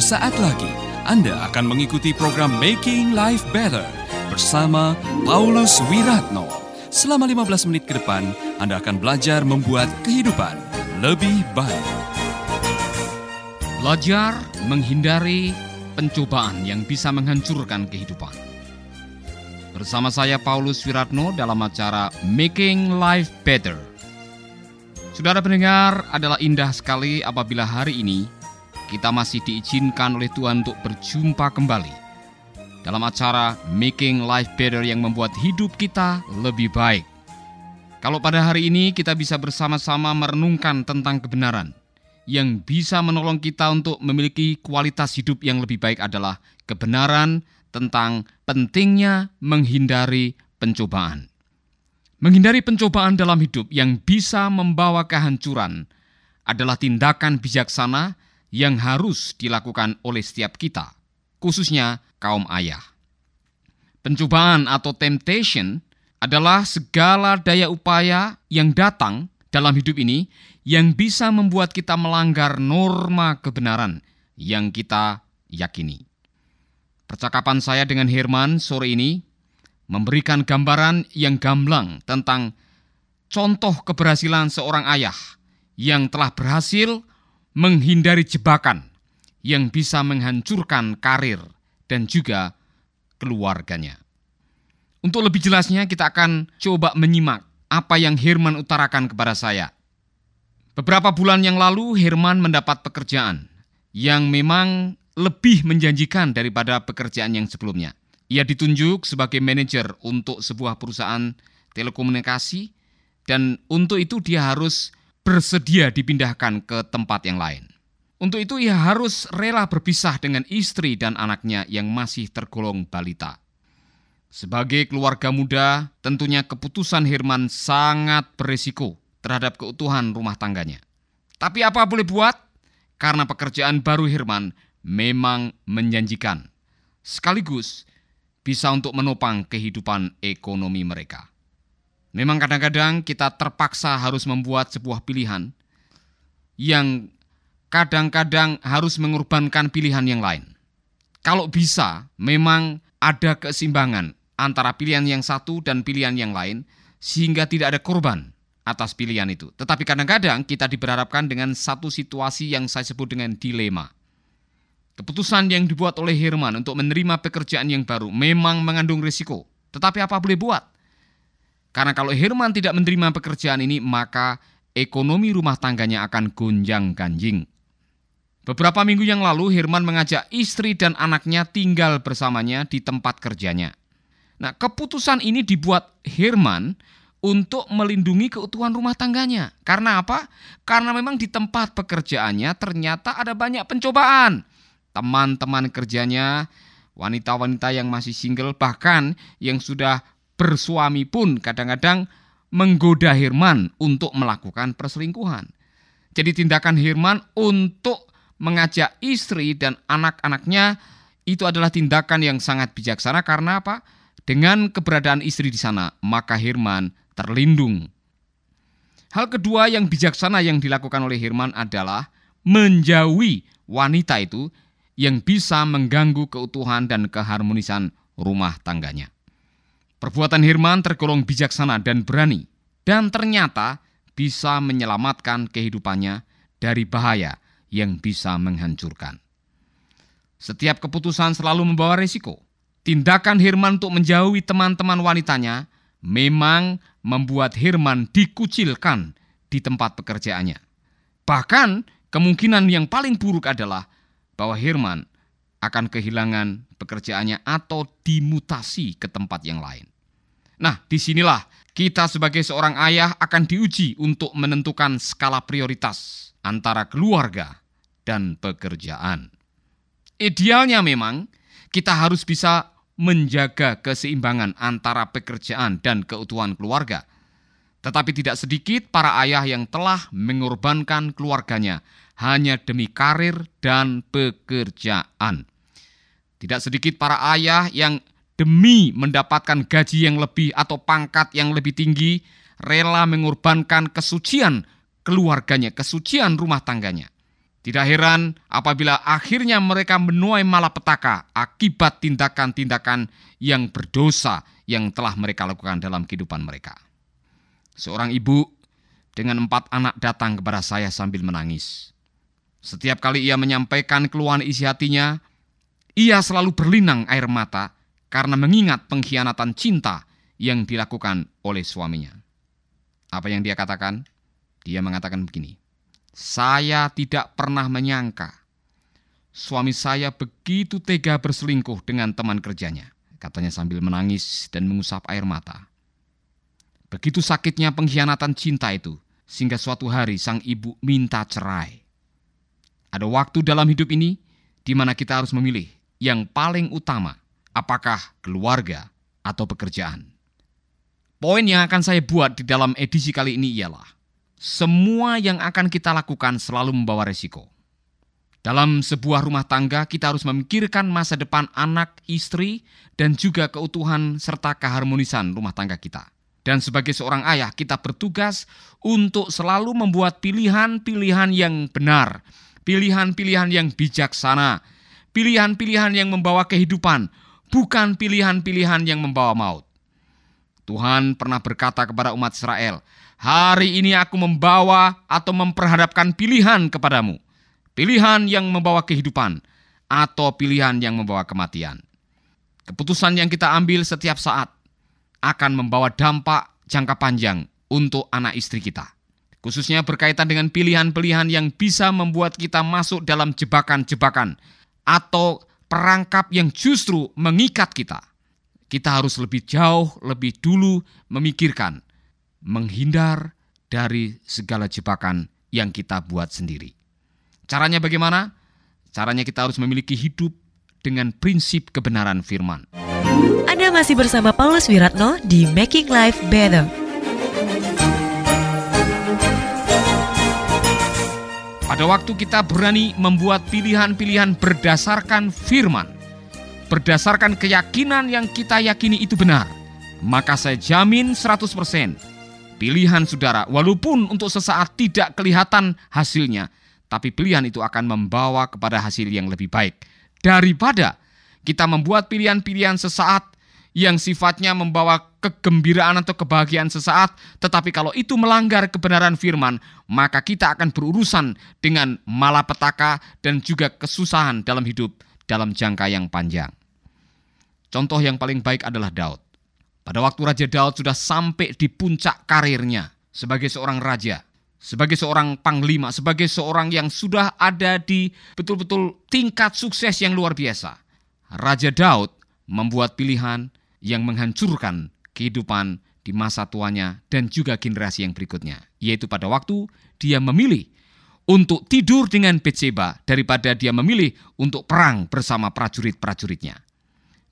Sesaat lagi Anda akan mengikuti program Making Life Better bersama Paulus Wiratno. Selama 15 menit ke depan, Anda akan belajar membuat kehidupan lebih baik. Belajar menghindari pencobaan yang bisa menghancurkan kehidupan. Bersama saya Paulus Wiratno dalam acara Making Life Better. Saudara pendengar, adalah indah sekali apabila hari ini kita masih diizinkan oleh Tuhan untuk berjumpa kembali dalam acara Making Life Better yang membuat hidup kita lebih baik. Kalau pada hari ini kita bisa bersama-sama merenungkan tentang kebenaran, yang bisa menolong kita untuk memiliki kualitas hidup yang lebih baik adalah kebenaran tentang pentingnya menghindari pencobaan. Menghindari pencobaan dalam hidup yang bisa membawa kehancuran adalah tindakan bijaksana yang harus dilakukan oleh setiap kita, khususnya kaum ayah. Pencobaan atau temptation adalah segala daya upaya yang datang dalam hidup ini yang bisa membuat kita melanggar norma kebenaran yang kita yakini. Percakapan saya dengan Herman sore ini memberikan gambaran yang gamblang tentang contoh keberhasilan seorang ayah yang telah berhasil menghindari jebakan yang bisa menghancurkan karir dan juga keluarganya. Untuk lebih jelasnya kita akan coba menyimak apa yang Herman utarakan kepada saya. Beberapa bulan yang lalu Herman mendapat pekerjaan yang memang lebih menjanjikan daripada pekerjaan yang sebelumnya. Ia ditunjuk sebagai manajer untuk sebuah perusahaan telekomunikasi dan untuk itu dia harus bersedia dipindahkan ke tempat yang lain. Untuk itu ia harus rela berpisah dengan istri dan anaknya yang masih tergolong balita. Sebagai keluarga muda, tentunya keputusan Herman sangat beresiko terhadap keutuhan rumah tangganya. Tapi apa boleh buat? Karena pekerjaan baru Herman memang menjanjikan. Sekaligus bisa untuk menopang kehidupan ekonomi mereka. Memang kadang-kadang kita terpaksa harus membuat sebuah pilihan yang kadang-kadang harus mengorbankan pilihan yang lain. Kalau bisa, memang ada keseimbangan antara pilihan yang satu dan pilihan yang lain, sehingga tidak ada korban atas pilihan itu. Tetapi kadang-kadang kita diberharapkan dengan satu situasi yang saya sebut dengan dilema. Keputusan yang dibuat oleh Herman untuk menerima pekerjaan yang baru memang mengandung risiko. Tetapi apa boleh buat? Karena kalau Herman tidak menerima pekerjaan ini, maka ekonomi rumah tangganya akan gonjang ganjing. Beberapa minggu yang lalu, Herman mengajak istri dan anaknya tinggal bersamanya di tempat kerjanya. Nah, keputusan ini dibuat Herman untuk melindungi keutuhan rumah tangganya. Karena apa? Karena memang di tempat pekerjaannya ternyata ada banyak pencobaan. Teman-teman kerjanya, wanita-wanita yang masih single, bahkan yang sudah bersuami pun kadang-kadang menggoda Herman untuk melakukan perselingkuhan. Jadi tindakan Herman untuk mengajak istri dan anak-anaknya itu adalah tindakan yang sangat bijaksana karena apa? Dengan keberadaan istri di sana, maka Herman terlindung. Hal kedua yang bijaksana yang dilakukan oleh Herman adalah menjauhi wanita itu yang bisa mengganggu keutuhan dan keharmonisan rumah tangganya. Perbuatan Herman tergolong bijaksana dan berani, dan ternyata bisa menyelamatkan kehidupannya dari bahaya yang bisa menghancurkan. Setiap keputusan selalu membawa risiko. Tindakan Herman untuk menjauhi teman-teman wanitanya memang membuat Herman dikucilkan di tempat pekerjaannya. Bahkan kemungkinan yang paling buruk adalah bahwa Herman akan kehilangan pekerjaannya atau dimutasi ke tempat yang lain. Nah, di sinilah kita sebagai seorang ayah akan diuji untuk menentukan skala prioritas antara keluarga dan pekerjaan. Idealnya memang kita harus bisa menjaga keseimbangan antara pekerjaan dan keutuhan keluarga. Tetapi tidak sedikit para ayah yang telah mengorbankan keluarganya hanya demi karir dan pekerjaan. Tidak sedikit para ayah yang demi mendapatkan gaji yang lebih atau pangkat yang lebih tinggi, rela mengorbankan kesucian keluarganya, kesucian rumah tangganya. Tidak heran apabila akhirnya mereka menuai malapetaka akibat tindakan-tindakan yang berdosa yang telah mereka lakukan dalam kehidupan mereka. Seorang ibu dengan empat anak datang kepada saya sambil menangis. Setiap kali ia menyampaikan keluhan isi hatinya, ia selalu berlinang air mata karena mengingat pengkhianatan cinta yang dilakukan oleh suaminya. Apa yang dia katakan? Dia mengatakan begini, saya tidak pernah menyangka suami saya begitu tega berselingkuh dengan teman kerjanya, katanya sambil menangis dan mengusap air mata. Begitu sakitnya pengkhianatan cinta itu, sehingga suatu hari sang ibu minta cerai. Ada waktu dalam hidup ini di mana kita harus memilih yang paling utama, apakah keluarga atau pekerjaan. Poin yang akan saya buat di dalam edisi kali ini ialah semua yang akan kita lakukan selalu membawa resiko. Dalam sebuah rumah tangga, kita harus memikirkan masa depan anak, istri, dan juga keutuhan serta keharmonisan rumah tangga kita. Dan sebagai seorang ayah, kita bertugas untuk selalu membuat pilihan-pilihan yang benar, pilihan-pilihan yang bijaksana, pilihan-pilihan yang membawa kehidupan, bukan pilihan-pilihan yang membawa maut. Tuhan pernah berkata kepada umat Israel, Hari ini aku membawa atau memperhadapkan pilihan kepadamu. Pilihan yang membawa kehidupan atau pilihan yang membawa kematian. Keputusan yang kita ambil setiap saat akan membawa dampak jangka panjang untuk anak istri kita. Khususnya berkaitan dengan pilihan-pilihan yang bisa membuat kita masuk dalam jebakan-jebakan atau perangkap yang justru mengikat kita. Kita harus lebih jauh, lebih dulu memikirkan menghindar dari segala jebakan yang kita buat sendiri. Caranya bagaimana? Caranya kita harus memiliki hidup dengan prinsip kebenaran firman. Anda masih bersama Paulus Wiratno di Making Life Better. Pada waktu kita berani membuat pilihan-pilihan berdasarkan firman, berdasarkan keyakinan yang kita yakini itu benar, maka saya jamin 100% Pilihan saudara, walaupun untuk sesaat tidak kelihatan hasilnya, tapi pilihan itu akan membawa kepada hasil yang lebih baik. Daripada kita membuat pilihan-pilihan sesaat yang sifatnya membawa kegembiraan atau kebahagiaan sesaat, tetapi kalau itu melanggar kebenaran firman, maka kita akan berurusan dengan malapetaka dan juga kesusahan dalam hidup dalam jangka yang panjang. Contoh yang paling baik adalah Daud. Pada waktu Raja Daud sudah sampai di puncak karirnya sebagai seorang raja, sebagai seorang panglima, sebagai seorang yang sudah ada di betul-betul tingkat sukses yang luar biasa. Raja Daud membuat pilihan yang menghancurkan kehidupan di masa tuanya dan juga generasi yang berikutnya, yaitu pada waktu dia memilih untuk tidur dengan Betseba daripada dia memilih untuk perang bersama prajurit-prajuritnya.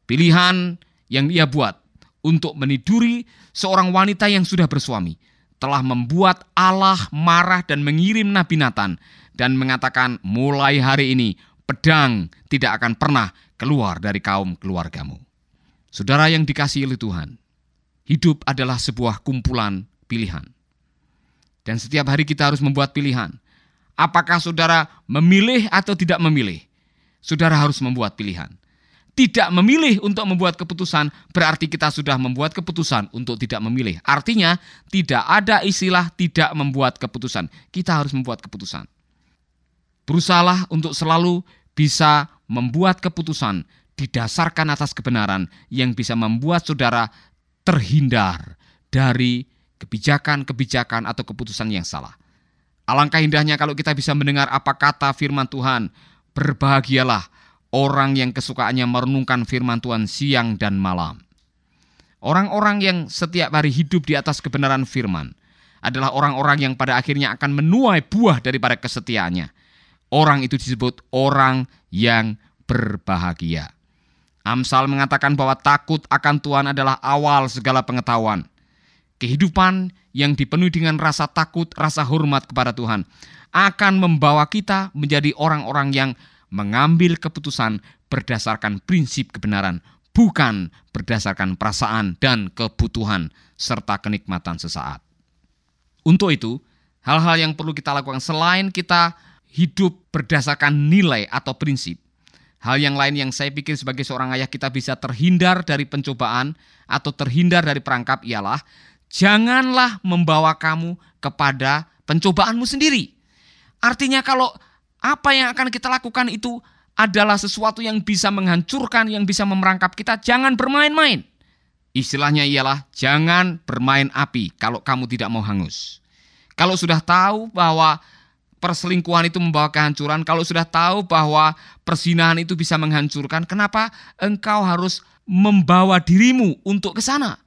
Pilihan yang ia buat untuk meniduri seorang wanita yang sudah bersuami telah membuat Allah marah dan mengirim Nabi Nathan dan mengatakan mulai hari ini pedang tidak akan pernah keluar dari kaum keluargamu. Saudara yang dikasihi oleh Tuhan, hidup adalah sebuah kumpulan pilihan. Dan setiap hari kita harus membuat pilihan. Apakah saudara memilih atau tidak memilih? Saudara harus membuat pilihan tidak memilih untuk membuat keputusan, berarti kita sudah membuat keputusan untuk tidak memilih. Artinya, tidak ada istilah tidak membuat keputusan. Kita harus membuat keputusan. Berusahalah untuk selalu bisa membuat keputusan didasarkan atas kebenaran yang bisa membuat saudara terhindar dari kebijakan-kebijakan atau keputusan yang salah. Alangkah indahnya kalau kita bisa mendengar apa kata firman Tuhan, berbahagialah orang yang kesukaannya merenungkan firman Tuhan siang dan malam. Orang-orang yang setiap hari hidup di atas kebenaran firman adalah orang-orang yang pada akhirnya akan menuai buah daripada kesetiaannya. Orang itu disebut orang yang berbahagia. Amsal mengatakan bahwa takut akan Tuhan adalah awal segala pengetahuan. Kehidupan yang dipenuhi dengan rasa takut, rasa hormat kepada Tuhan akan membawa kita menjadi orang-orang yang mengambil keputusan berdasarkan prinsip kebenaran, bukan berdasarkan perasaan dan kebutuhan serta kenikmatan sesaat. Untuk itu, hal-hal yang perlu kita lakukan selain kita hidup berdasarkan nilai atau prinsip. Hal yang lain yang saya pikir sebagai seorang ayah kita bisa terhindar dari pencobaan atau terhindar dari perangkap ialah janganlah membawa kamu kepada pencobaanmu sendiri. Artinya kalau apa yang akan kita lakukan itu adalah sesuatu yang bisa menghancurkan, yang bisa memerangkap kita, jangan bermain-main. Istilahnya ialah jangan bermain api kalau kamu tidak mau hangus. Kalau sudah tahu bahwa perselingkuhan itu membawa kehancuran, kalau sudah tahu bahwa persinahan itu bisa menghancurkan, kenapa engkau harus membawa dirimu untuk ke sana?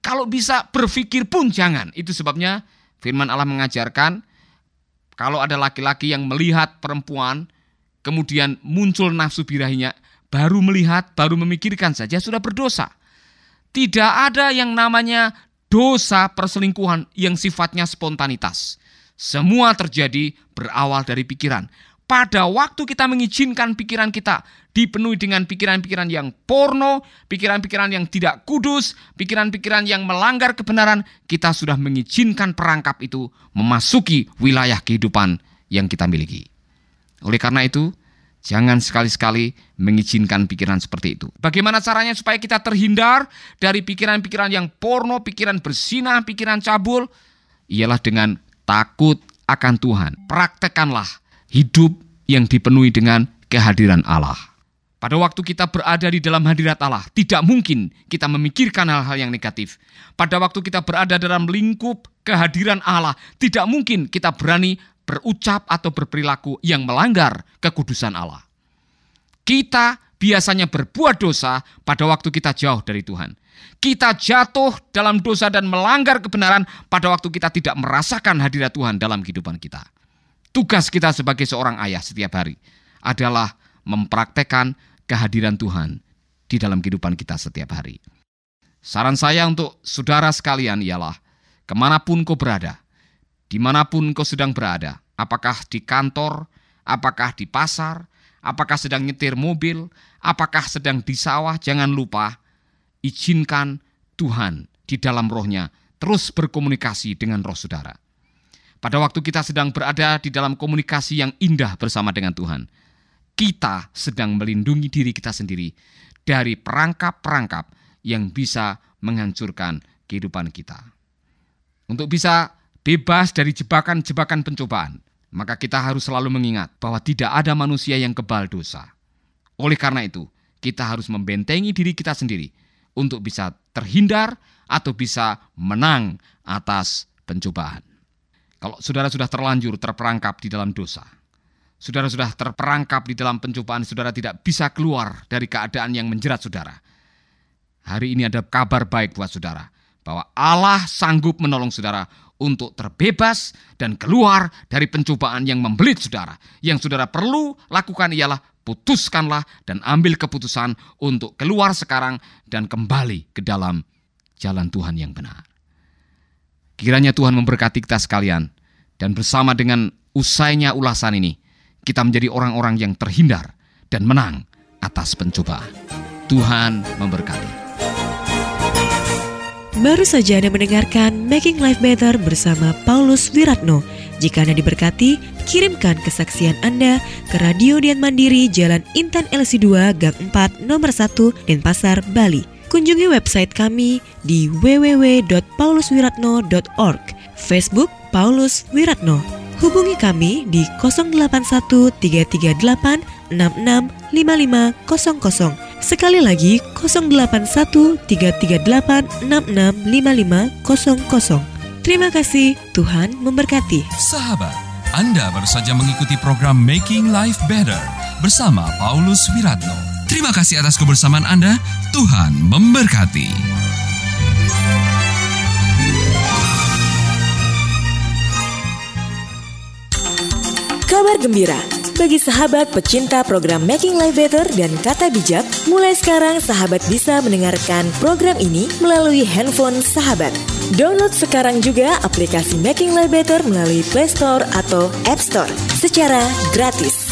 Kalau bisa berpikir pun jangan. Itu sebabnya firman Allah mengajarkan kalau ada laki-laki yang melihat perempuan kemudian muncul nafsu birahinya, baru melihat, baru memikirkan saja sudah berdosa. Tidak ada yang namanya dosa perselingkuhan yang sifatnya spontanitas. Semua terjadi berawal dari pikiran. Pada waktu kita mengizinkan pikiran kita dipenuhi dengan pikiran-pikiran yang porno, pikiran-pikiran yang tidak kudus, pikiran-pikiran yang melanggar kebenaran, kita sudah mengizinkan perangkap itu memasuki wilayah kehidupan yang kita miliki. Oleh karena itu, Jangan sekali-sekali mengizinkan pikiran seperti itu. Bagaimana caranya supaya kita terhindar dari pikiran-pikiran yang porno, pikiran bersinah, pikiran cabul? Ialah dengan takut akan Tuhan. Praktekanlah hidup yang dipenuhi dengan kehadiran Allah. Pada waktu kita berada di dalam hadirat Allah, tidak mungkin kita memikirkan hal-hal yang negatif. Pada waktu kita berada dalam lingkup kehadiran Allah, tidak mungkin kita berani berucap atau berperilaku yang melanggar kekudusan Allah. Kita biasanya berbuat dosa pada waktu kita jauh dari Tuhan. Kita jatuh dalam dosa dan melanggar kebenaran pada waktu kita tidak merasakan hadirat Tuhan dalam kehidupan kita. Tugas kita sebagai seorang ayah setiap hari adalah mempraktekkan kehadiran Tuhan di dalam kehidupan kita setiap hari. Saran saya untuk saudara sekalian ialah, ke mana pun kau berada, di mana pun kau sedang berada, apakah di kantor, apakah di pasar, apakah sedang nyetir mobil, apakah sedang di sawah, jangan lupa izinkan Tuhan di dalam rohnya terus berkomunikasi dengan roh saudara. Pada waktu kita sedang berada di dalam komunikasi yang indah bersama dengan Tuhan, kita sedang melindungi diri kita sendiri dari perangkap-perangkap yang bisa menghancurkan kehidupan kita. Untuk bisa bebas dari jebakan-jebakan pencobaan, maka kita harus selalu mengingat bahwa tidak ada manusia yang kebal dosa. Oleh karena itu, kita harus membentengi diri kita sendiri untuk bisa terhindar atau bisa menang atas pencobaan. Kalau saudara sudah terlanjur terperangkap di dalam dosa, saudara sudah terperangkap di dalam pencobaan, saudara tidak bisa keluar dari keadaan yang menjerat saudara. Hari ini ada kabar baik buat saudara bahwa Allah sanggup menolong saudara untuk terbebas dan keluar dari pencobaan yang membelit saudara. Yang saudara perlu lakukan ialah putuskanlah dan ambil keputusan untuk keluar sekarang dan kembali ke dalam jalan Tuhan yang benar. Kiranya Tuhan memberkati kita sekalian dan bersama dengan usainya ulasan ini kita menjadi orang-orang yang terhindar dan menang atas pencobaan. Tuhan memberkati. Baru saja Anda mendengarkan Making Life Better bersama Paulus Wiratno. Jika Anda diberkati, kirimkan kesaksian Anda ke Radio Dian Mandiri Jalan Intan LC2 Gang 4 Nomor 1 Denpasar, Bali. Kunjungi website kami di www.pauluswiratno.org, Facebook Paulus Wiratno. Hubungi kami di 081 338 665500 Sekali lagi 081 338 665500. Terima kasih, Tuhan memberkati. Sahabat, Anda baru saja mengikuti program Making Life Better bersama Paulus Wiratno. Terima kasih atas kebersamaan Anda. Tuhan memberkati. Kabar gembira bagi sahabat pecinta program Making Life Better dan Kata Bijak, mulai sekarang sahabat bisa mendengarkan program ini melalui handphone sahabat. Download sekarang juga aplikasi Making Life Better melalui Play Store atau App Store secara gratis.